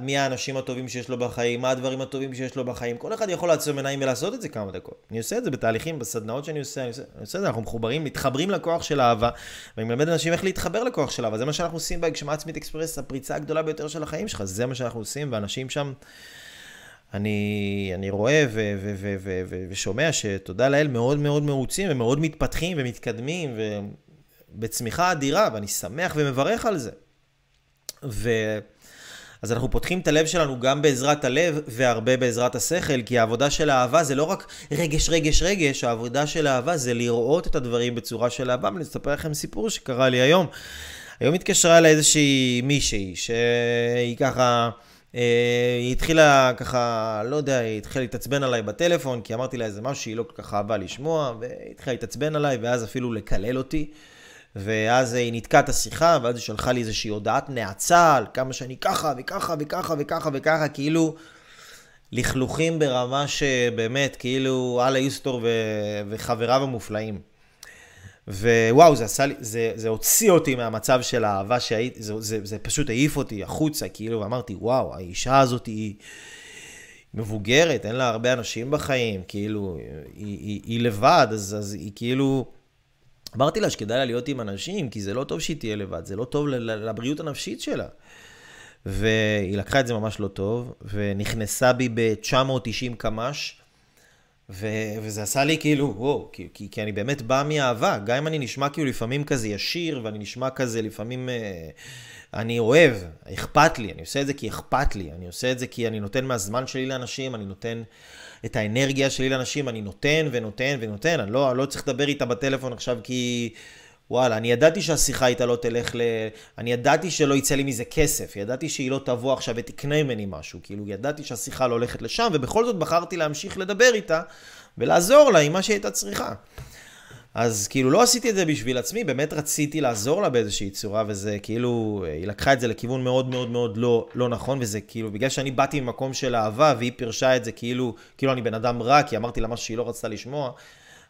מי האנשים הטובים שיש לו בחיים, מה הדברים הטובים שיש לו בחיים. כל אחד יכול לעצום עיניים ולעשות את זה כמה דקות. אני עושה את זה בתהליכים, בסדנאות שאני עושה, אני עושה, אני עושה את זה, אנחנו מחוברים, מתחברים לכוח של אהבה, ואני מלמד אנשים איך להתחבר לכוח של אהבה. זה מה שאנחנו עושים בהגשמה עצמית אקספרס, הפריצה הגדולה ביותר של החיים שלך, זה מה שאנחנו עושים, ואנשים שם... אני, אני רואה ו, ו, ו, ו, ו, ושומע שתודה לאל מאוד מאוד מרוצים ומאוד מתפתחים ומתקדמים ובצמיחה אדירה, ואני שמח ומברך על זה. ו... אז אנחנו פותחים את הלב שלנו גם בעזרת הלב והרבה בעזרת השכל, כי העבודה של האהבה זה לא רק רגש, רגש, רגש, העבודה של האהבה זה לראות את הדברים בצורה של אהבה, ואני אספר לכם סיפור שקרה לי היום. היום התקשרה אליי איזושהי מישהי, שהיא ככה... אה, היא התחילה ככה, לא יודע, היא התחילה להתעצבן עליי בטלפון, כי אמרתי לה איזה משהו שהיא לא כל כך אהבה לשמוע, והיא התחילה להתעצבן עליי, ואז אפילו לקלל אותי. ואז היא ניתקה את השיחה, ואז היא שלחה לי איזושהי הודעת נאצה על כמה שאני ככה וככה וככה וככה וככה, כאילו לכלוכים ברמה שבאמת, כאילו אללה יוסטור וחבריו המופלאים. ווואו, זה עשה לי, זה, זה הוציא אותי מהמצב של האהבה שהייתי, זה, זה, זה פשוט העיף אותי החוצה, כאילו, ואמרתי, וואו, האישה הזאת היא מבוגרת, אין לה הרבה אנשים בחיים, כאילו, היא, היא, היא לבד, אז, אז היא כאילו... אמרתי לה שכדאי לה להיות עם אנשים, כי זה לא טוב שהיא תהיה לבד, זה לא טוב לבריאות הנפשית שלה. והיא לקחה את זה ממש לא טוב, ונכנסה בי ב-990 קמ"ש, ו- וזה עשה לי כאילו, וואו, כי, כי, כי אני באמת בא מאהבה, גם אם אני נשמע כאילו לפעמים כזה ישיר, ואני נשמע כזה לפעמים, אה, אני אוהב, אכפת לי, אני עושה את זה כי אכפת לי, אני עושה את זה כי אני נותן מהזמן שלי לאנשים, אני נותן את האנרגיה שלי לאנשים, אני נותן ונותן ונותן, אני לא, אני לא צריך לדבר איתה בטלפון עכשיו כי... וואלה, אני ידעתי שהשיחה איתה לא תלך ל... אני ידעתי שלא יצא לי מזה כסף, ידעתי שהיא לא תבוא עכשיו ותקנה ממני משהו, כאילו ידעתי שהשיחה לא הולכת לשם, ובכל זאת בחרתי להמשיך לדבר איתה ולעזור לה עם מה שהיא הייתה צריכה. אז כאילו לא עשיתי את זה בשביל עצמי, באמת רציתי לעזור לה באיזושהי צורה, וזה כאילו, היא לקחה את זה לכיוון מאוד מאוד מאוד לא, לא נכון, וזה כאילו, בגלל שאני באתי ממקום של אהבה, והיא פירשה את זה כאילו, כאילו אני בן אדם רע, כי אמרתי לה משהו שהיא לא רצתה לשמוע,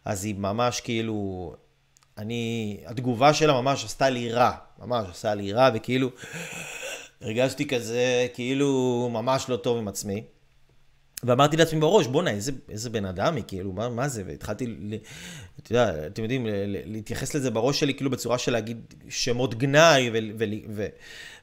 אז היא ממש כאילו, אני, התגובה שלה ממש עשתה לי רע, ממש עשתה לי רע, וכאילו, הרגשתי כזה, כאילו, ממש לא טוב עם עצמי. ואמרתי לעצמי בראש, בואנה, איזה, איזה בן אדם היא, כאילו, מה, מה זה? והתחלתי, אתה יודע, אתם יודעים, להתייחס לזה בראש שלי, כאילו, בצורה של להגיד שמות גנאי,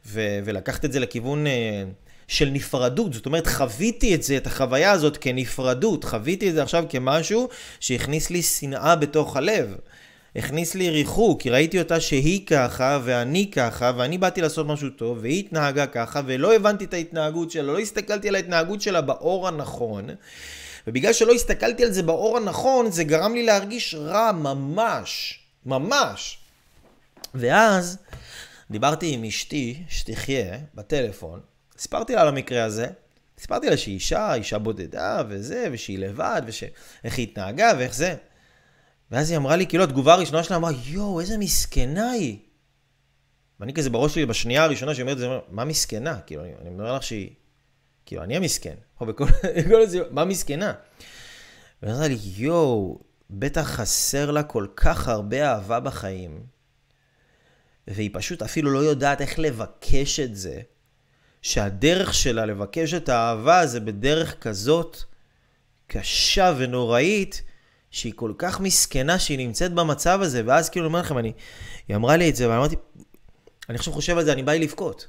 ולקחת את זה לכיוון אה, של נפרדות. זאת אומרת, חוויתי את זה, את החוויה הזאת כנפרדות. חוויתי את זה עכשיו כמשהו שהכניס לי שנאה בתוך הלב. הכניס לי ריחוק, כי ראיתי אותה שהיא ככה, ואני ככה, ואני באתי לעשות משהו טוב, והיא התנהגה ככה, ולא הבנתי את ההתנהגות שלה, לא הסתכלתי על ההתנהגות שלה באור הנכון, ובגלל שלא הסתכלתי על זה באור הנכון, זה גרם לי להרגיש רע ממש, ממש. ואז דיברתי עם אשתי, שתחיה, בטלפון, סיפרתי לה על המקרה הזה, סיפרתי לה שהיא אישה, אישה בודדה, וזה, ושהיא לבד, ואיך היא התנהגה, ואיך זה. ואז היא אמרה לי, כאילו, התגובה הראשונה שלה אמרה, יואו, איזה מסכנה היא. ואני כזה בראש שלי, בשנייה הראשונה שהיא אומרת את זה, מה מסכנה? כאילו, אני, אני מדבר לך שהיא, כאילו, אני המסכן. או בכל, בכל הזה, מה מסכנה? ואז אמרה לי, יואו, בטח חסר לה כל כך הרבה אהבה בחיים, והיא פשוט אפילו לא יודעת איך לבקש את זה, שהדרך שלה לבקש את האהבה זה בדרך כזאת קשה ונוראית, שהיא כל כך מסכנה שהיא נמצאת במצב הזה, ואז כאילו, אני אומר לכם, אני, היא אמרה לי את זה, ואמרתי, אני עכשיו חושב על זה, אני בא לי לבכות.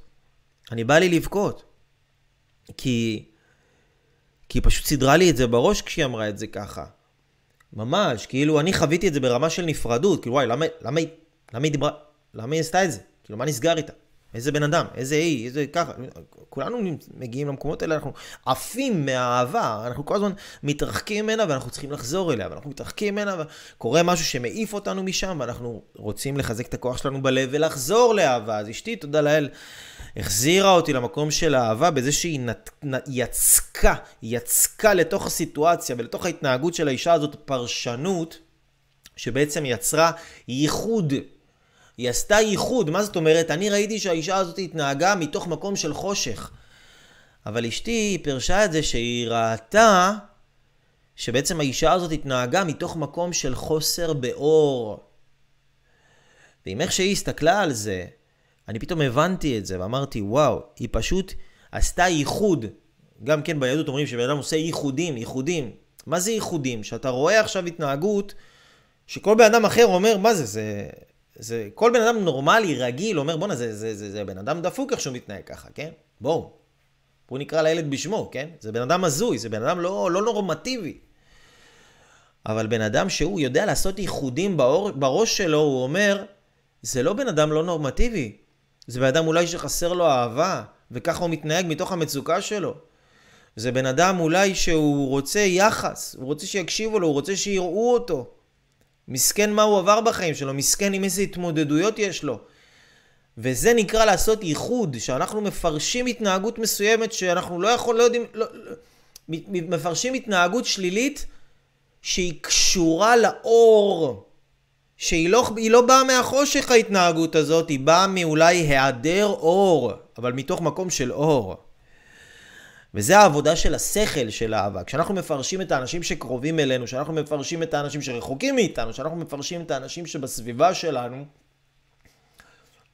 אני בא לי לבכות. כי, כי היא פשוט סידרה לי את זה בראש כשהיא אמרה את זה ככה. ממש, כאילו, אני חוויתי את זה ברמה של נפרדות, כאילו, וואי, למה, למה, למה היא דיברה, למה היא עשתה את זה? כאילו, מה נסגר איתה? איזה בן אדם, איזה אי, איזה ככה. כולנו מגיעים למקומות האלה, אנחנו עפים מהאהבה, אנחנו כל הזמן מתרחקים ממנה ואנחנו צריכים לחזור אליה, ואנחנו מתרחקים ממנה וקורה משהו שמעיף אותנו משם, ואנחנו רוצים לחזק את הכוח שלנו בלב ולחזור לאהבה. אז אשתי, תודה לאל, החזירה אותי למקום של האהבה בזה שהיא נת, יצקה, יצקה לתוך הסיטואציה ולתוך ההתנהגות של האישה הזאת פרשנות, שבעצם יצרה ייחוד היא עשתה ייחוד, מה זאת אומרת? אני ראיתי שהאישה הזאת התנהגה מתוך מקום של חושך. אבל אשתי פירשה את זה שהיא ראתה שבעצם האישה הזאת התנהגה מתוך מקום של חוסר באור. ועם איך שהיא הסתכלה על זה, אני פתאום הבנתי את זה ואמרתי, וואו, היא פשוט עשתה ייחוד. גם כן ביהדות אומרים שבן אדם עושה ייחודים, ייחודים. מה זה ייחודים? שאתה רואה עכשיו התנהגות שכל בן אדם אחר אומר, מה זה, זה, זה, כל בן אדם נורמלי, רגיל, אומר, בואנה, זה, זה, זה, זה בן אדם דפוק איך שהוא מתנהג ככה, כן? בואו. בואו נקרא לילד בשמו, כן? זה בן אדם הזוי, זה בן אדם לא, לא נורמטיבי. אבל בן אדם שהוא יודע לעשות ייחודים באור, בראש שלו, הוא אומר, זה לא בן אדם לא נורמטיבי. זה בן אדם אולי שחסר לו אהבה, וככה הוא מתנהג מתוך המצוקה שלו. זה בן אדם אולי שהוא רוצה יחס, הוא רוצה שיקשיבו לו, הוא רוצה שיראו אותו. מסכן מה הוא עבר בחיים שלו, מסכן עם איזה התמודדויות יש לו. וזה נקרא לעשות ייחוד, שאנחנו מפרשים התנהגות מסוימת שאנחנו לא יכול, לא יודעים, לא, לא, מפרשים התנהגות שלילית וזה העבודה של השכל של האהבה. כשאנחנו מפרשים את האנשים שקרובים אלינו, כשאנחנו מפרשים את האנשים שרחוקים מאיתנו, כשאנחנו מפרשים את האנשים שבסביבה שלנו,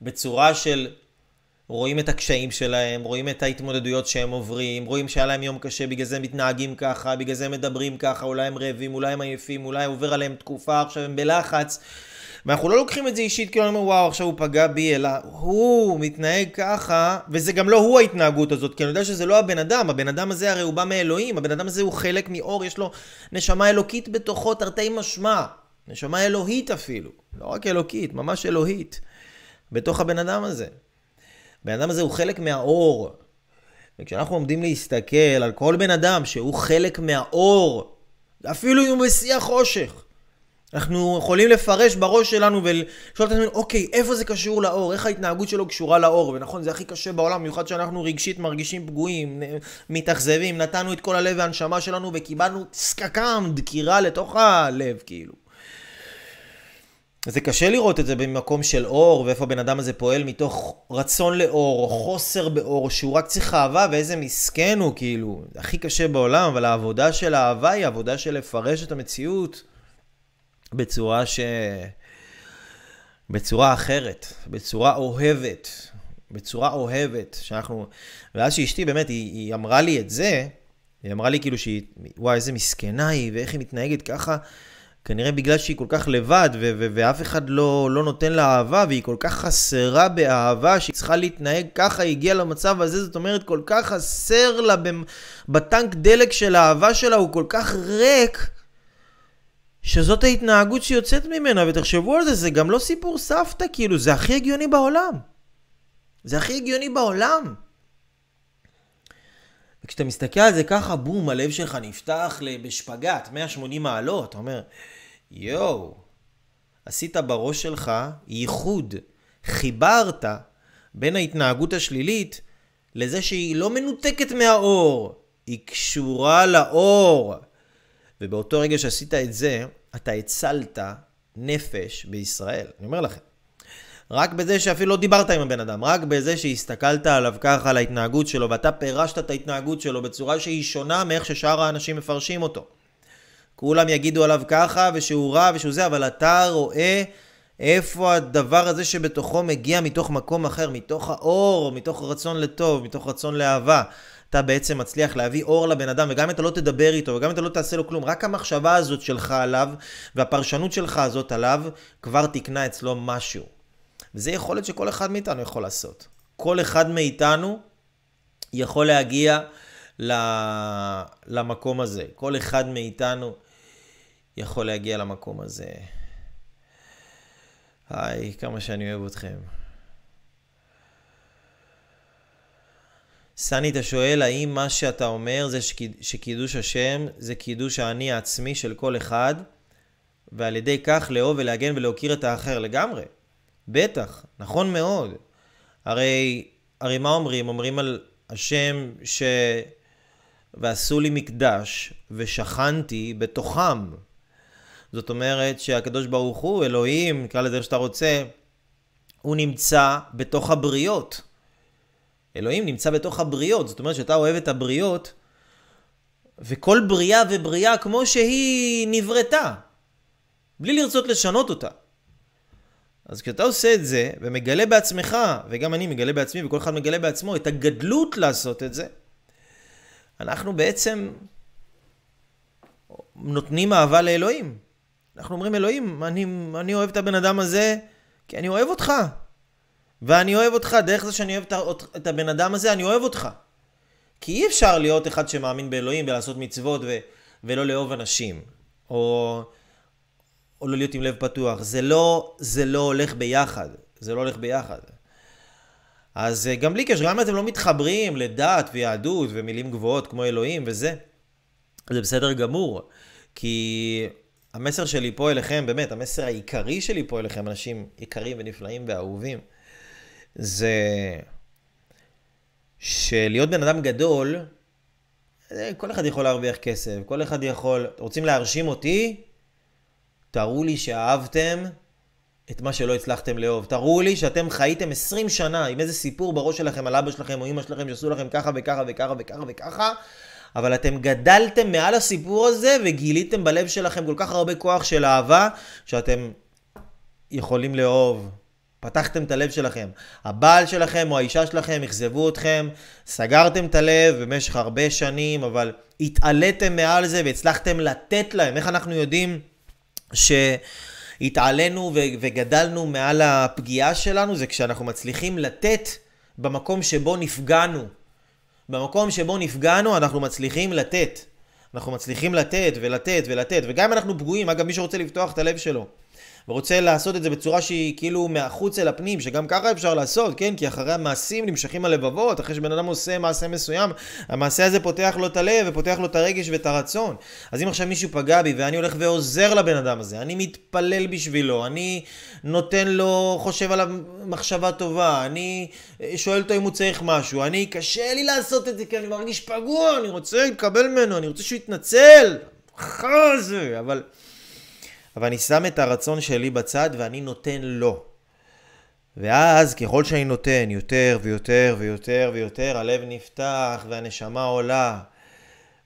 בצורה של רואים את הקשיים שלהם, רואים את ההתמודדויות שהם עוברים, רואים שהיה להם יום קשה, בגלל זה הם מתנהגים ככה, בגלל זה הם מדברים ככה, אולי הם רעבים, אולי הם עייפים, אולי עובר עליהם תקופה, עכשיו הם בלחץ. ואנחנו לא לוקחים את זה אישית כאילו אני אומר וואו עכשיו הוא פגע בי אלא הוא מתנהג ככה וזה גם לא הוא ההתנהגות הזאת כי אני יודע שזה לא הבן אדם הבן אדם הזה הרי הוא בא מאלוהים הבן אדם הזה הוא חלק מאור יש לו נשמה אלוקית בתוכו תרתי משמע נשמה אלוהית אפילו לא רק אלוקית ממש אלוהית בתוך הבן אדם הזה. הבן אדם הזה הוא חלק מהאור וכשאנחנו עומדים להסתכל על כל בן אדם שהוא חלק מהאור אפילו אם הוא בשיא החושך אנחנו יכולים לפרש בראש שלנו ולשאול את עצמנו, אוקיי, איפה זה קשור לאור? איך ההתנהגות שלו קשורה לאור? ונכון, זה הכי קשה בעולם, במיוחד שאנחנו רגשית מרגישים פגועים, מתאכזבים, נתנו את כל הלב והנשמה שלנו וקיבלנו סקקם, דקירה לתוך הלב, כאילו. זה קשה לראות את זה במקום של אור, ואיפה הבן אדם הזה פועל מתוך רצון לאור, או חוסר באור, שהוא רק צריך אהבה, ואיזה מסכן הוא, כאילו. הכי קשה בעולם, אבל העבודה של האהבה היא עבודה של לפרש את המציאות. בצורה ש... בצורה אחרת, בצורה אוהבת, בצורה אוהבת, שאנחנו... ואז שאשתי באמת, היא, היא אמרה לי את זה, היא אמרה לי כאילו שהיא, וואי, איזה מסכנה היא, ואיך היא מתנהגת ככה, כנראה בגלל שהיא כל כך לבד, ו- ו- ואף אחד לא, לא נותן לה אהבה, והיא כל כך חסרה באהבה, שהיא צריכה להתנהג ככה, היא הגיעה למצב הזה, זאת אומרת, כל כך חסר לה בטנק דלק של האהבה שלה, הוא כל כך ריק, שזאת ההתנהגות שיוצאת ממנה, ותחשבו על זה, זה גם לא סיפור סבתא, כאילו, זה הכי הגיוני בעולם. זה הכי הגיוני בעולם. וכשאתה מסתכל על זה ככה, בום, הלב שלך נפתח בשפגאט, 180 מעלות, אתה אומר, יואו, עשית בראש שלך ייחוד, חיברת בין ההתנהגות השלילית לזה שהיא לא מנותקת מהאור, היא קשורה לאור. ובאותו רגע שעשית את זה, אתה הצלת נפש בישראל. אני אומר לכם. רק בזה שאפילו לא דיברת עם הבן אדם, רק בזה שהסתכלת עליו ככה, על ההתנהגות שלו, ואתה פירשת את ההתנהגות שלו בצורה שהיא שונה מאיך ששאר האנשים מפרשים אותו. כולם יגידו עליו ככה, ושהוא רע ושהוא זה, אבל אתה רואה איפה הדבר הזה שבתוכו מגיע מתוך מקום אחר, מתוך האור, מתוך רצון לטוב, מתוך רצון לאהבה. אתה בעצם מצליח להביא אור לבן אדם, וגם אם אתה לא תדבר איתו, וגם אם אתה לא תעשה לו כלום, רק המחשבה הזאת שלך עליו, והפרשנות שלך הזאת עליו, כבר תקנה אצלו משהו. וזה יכולת שכל אחד מאיתנו יכול לעשות. כל אחד מאיתנו יכול להגיע למקום הזה. כל אחד מאיתנו יכול להגיע למקום הזה. היי, כמה שאני אוהב אתכם. סני, אתה שואל האם מה שאתה אומר זה שקידוש השם זה קידוש האני העצמי של כל אחד, ועל ידי כך לאהוב ולהגן ולהוקיר את האחר לגמרי. בטח, נכון מאוד. הרי, הרי מה אומרים? אומרים על השם ש... ועשו לי מקדש ושכנתי בתוכם. זאת אומרת שהקדוש ברוך הוא, אלוהים, נקרא לזה איך שאתה רוצה, הוא נמצא בתוך הבריות. אלוהים נמצא בתוך הבריות, זאת אומרת שאתה אוהב את הבריות, וכל בריאה ובריאה כמו שהיא נבראתה, בלי לרצות לשנות אותה. אז כשאתה עושה את זה, ומגלה בעצמך, וגם אני מגלה בעצמי, וכל אחד מגלה בעצמו, את הגדלות לעשות את זה, אנחנו בעצם נותנים אהבה לאלוהים. אנחנו אומרים, אלוהים, אני, אני אוהב את הבן אדם הזה, כי אני אוהב אותך. ואני אוהב אותך, דרך זה שאני אוהב את הבן אדם הזה, אני אוהב אותך. כי אי אפשר להיות אחד שמאמין באלוהים ולעשות מצוות ו, ולא לאהוב אנשים. או, או לא להיות עם לב פתוח. זה לא, זה לא הולך ביחד. זה לא הולך ביחד. אז אה, גם בלי קשר, למה אתם לא מתחברים לדת ויהדות ומילים גבוהות כמו אלוהים וזה? זה בסדר גמור. כי המסר שלי פה אליכם, באמת, המסר העיקרי שלי פה אליכם, אנשים יקרים ונפלאים ואהובים, זה שלהיות בן אדם גדול, כל אחד יכול להרוויח כסף, כל אחד יכול... רוצים להרשים אותי? תראו לי שאהבתם את מה שלא הצלחתם לאהוב. תראו לי שאתם חייתם 20 שנה עם איזה סיפור בראש שלכם על אבא שלכם או אמא שלכם שעשו לכם ככה וככה וככה וככה וככה, אבל אתם גדלתם מעל הסיפור הזה וגיליתם בלב שלכם כל כך הרבה כוח של אהבה, שאתם יכולים לאהוב. פתחתם את הלב שלכם. הבעל שלכם או האישה שלכם אכזבו אתכם, סגרתם את הלב במשך הרבה שנים, אבל התעליתם מעל זה והצלחתם לתת להם. איך אנחנו יודעים שהתעלינו וגדלנו מעל הפגיעה שלנו? זה כשאנחנו מצליחים לתת במקום שבו נפגענו. במקום שבו נפגענו אנחנו מצליחים לתת. אנחנו מצליחים לתת ולתת ולתת, וגם אם אנחנו פגועים, אגב, מי שרוצה לפתוח את הלב שלו, ורוצה לעשות את זה בצורה שהיא כאילו מהחוץ אל הפנים, שגם ככה אפשר לעשות, כן? כי אחרי המעשים נמשכים הלבבות, אחרי שבן אדם עושה מעשה מסוים, המעשה הזה פותח לו את הלב ופותח לו את הרגש ואת הרצון. אז אם עכשיו מישהו פגע בי ואני הולך ועוזר לבן אדם הזה, אני מתפלל בשבילו, אני נותן לו, חושב עליו מחשבה טובה, אני שואל אותו אם הוא צריך משהו, אני, קשה לי לעשות את זה כי אני מרגיש פגוע, אני רוצה להתקבל ממנו, אני רוצה שהוא יתנצל. אחר זה, אבל... אבל אני שם את הרצון שלי בצד ואני נותן לו. ואז ככל שאני נותן יותר ויותר ויותר ויותר, הלב נפתח והנשמה עולה.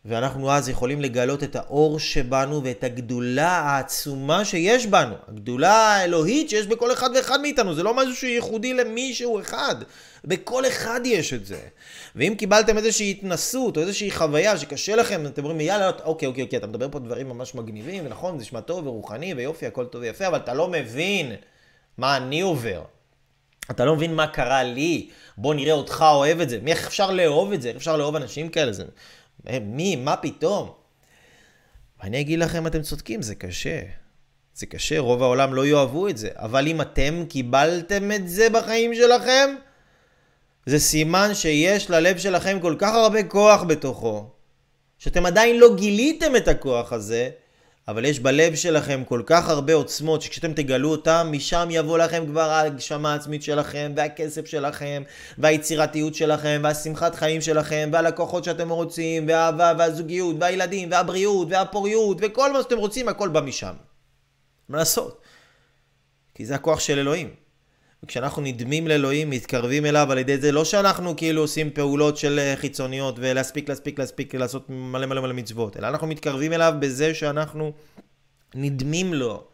ואנחנו אז יכולים לגלות את האור שבנו ואת הגדולה העצומה שיש בנו. הגדולה האלוהית שיש בכל אחד ואחד מאיתנו. זה לא משהו שהוא ייחודי למישהו אחד. בכל אחד יש את זה. ואם קיבלתם איזושהי התנסות או איזושהי חוויה שקשה לכם, אתם אומרים, יאללה, אוקיי, אוקיי, אוקיי, אתה מדבר פה דברים ממש מגניבים, ונכון, זה נשמע טוב ורוחני ויופי, הכל טוב ויפה, אבל אתה לא מבין מה אני עובר. אתה לא מבין מה קרה לי. בוא נראה אותך אוהב את זה. מי איך אפשר לאהוב את זה? איך אפשר לאהוב אנשים כאלה? זה... מי? מה פתאום? אני אגיד לכם, אתם צודקים, זה קשה. זה קשה, רוב העולם לא יאהבו את זה. אבל אם אתם קיבלתם את זה בחיים שלכם, זה סימן שיש ללב שלכם כל כך הרבה כוח בתוכו, שאתם עדיין לא גיליתם את הכוח הזה, אבל יש בלב שלכם כל כך הרבה עוצמות, שכשאתם תגלו אותם, משם יבוא לכם כבר ההגשמה העצמית שלכם, והכסף שלכם, והיצירתיות שלכם, והשמחת חיים שלכם, והלקוחות שאתם רוצים, והאהבה, והזוגיות, והילדים, והבריאות, והפוריות, וכל מה שאתם רוצים, הכל בא משם. מה לעשות? כי זה הכוח של אלוהים. וכשאנחנו נדמים לאלוהים, מתקרבים אליו על ידי זה, לא שאנחנו כאילו עושים פעולות של אה, חיצוניות ולהספיק, להספיק, להספיק, לעשות מלא מלא מלא מצוות, אלא אנחנו מתקרבים אליו בזה שאנחנו נדמים לו,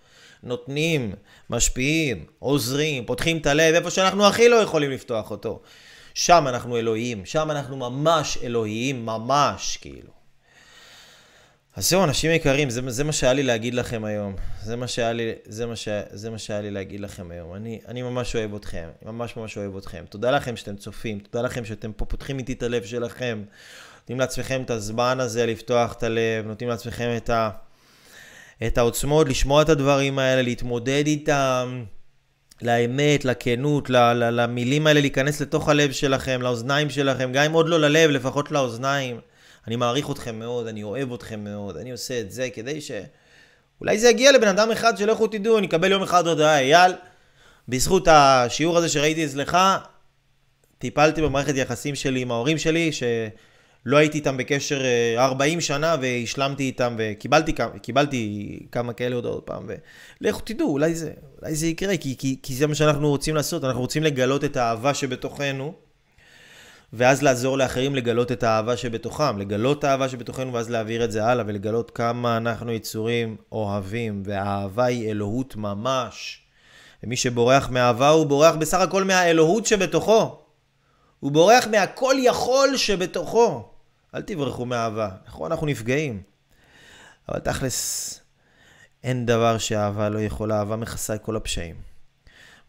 נותנים, משפיעים, עוזרים, פותחים את הלב, איפה שאנחנו הכי לא יכולים לפתוח אותו. שם אנחנו אלוהים, שם אנחנו ממש אלוהיים, ממש כאילו. אז זהו, אנשים יקרים, זה, זה מה שהיה לי להגיד לכם היום. זה מה שהיה לי, זה מה ש, זה מה שהיה לי להגיד לכם היום. אני, אני ממש אוהב אתכם, ממש ממש אוהב אתכם. תודה לכם שאתם צופים, תודה לכם שאתם פה פותחים איתי את הלב שלכם. נותנים לעצמכם את הזמן הזה לפתוח את הלב, נותנים לעצמכם את, ה, את העוצמות, לשמוע את הדברים האלה, להתמודד איתם. לאמת, לכנות, ל, ל, למילים האלה להיכנס לתוך הלב שלכם, לאוזניים שלכם, גם אם עוד לא ללב, לפחות לאוזניים. אני מעריך אתכם מאוד, אני אוהב אתכם מאוד, אני עושה את זה כדי ש... אולי זה יגיע לבן אדם אחד שלכו תדעו, אני אקבל יום אחד הודעה, אייל, בזכות השיעור הזה שראיתי אצלך, טיפלתי במערכת יחסים שלי עם ההורים שלי, שלא הייתי איתם בקשר 40 אה, שנה והשלמתי איתם וקיבלתי קיבלתי כמה כאלה הודעות פעם, ולכו תדעו, אולי זה, אולי זה יקרה, כי, כי, כי זה מה שאנחנו רוצים לעשות, אנחנו רוצים לגלות את האהבה שבתוכנו. ואז לעזור לאחרים לגלות את האהבה שבתוכם, לגלות את האהבה שבתוכנו ואז להעביר את זה הלאה ולגלות כמה אנחנו יצורים אוהבים, והאהבה היא אלוהות ממש. ומי שבורח מאהבה הוא בורח בסך הכל מהאלוהות שבתוכו. הוא בורח מהכל יכול שבתוכו. אל תברחו מאהבה, נכון, אנחנו נפגעים. אבל תכלס, אין דבר שאהבה לא יכולה, אהבה מכסה את כל הפשעים.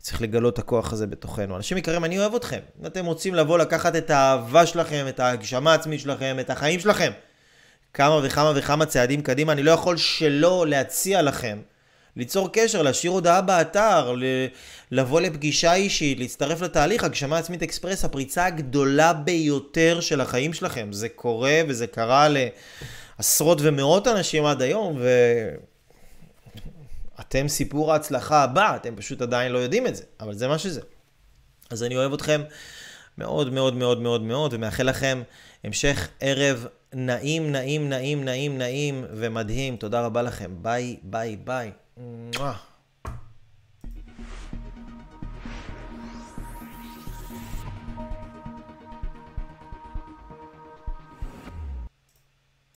צריך לגלות את הכוח הזה בתוכנו. אנשים יקרים, אני אוהב אתכם. אם אתם רוצים לבוא לקחת את האהבה שלכם, את ההגשמה העצמית שלכם, את החיים שלכם, כמה וכמה וכמה צעדים קדימה, אני לא יכול שלא להציע לכם ליצור קשר, להשאיר הודעה באתר, לבוא לפגישה אישית, להצטרף לתהליך הגשמה עצמית אקספרס, הפריצה הגדולה ביותר של החיים שלכם. זה קורה וזה קרה לעשרות ומאות אנשים עד היום, ו... אתם סיפור ההצלחה הבא, אתם פשוט עדיין לא יודעים את זה, אבל זה מה שזה. אז אני אוהב אתכם מאוד מאוד מאוד מאוד מאוד, ומאחל לכם המשך ערב נעים, נעים, נעים, נעים, נעים ומדהים. תודה רבה לכם. ביי, ביי, ביי.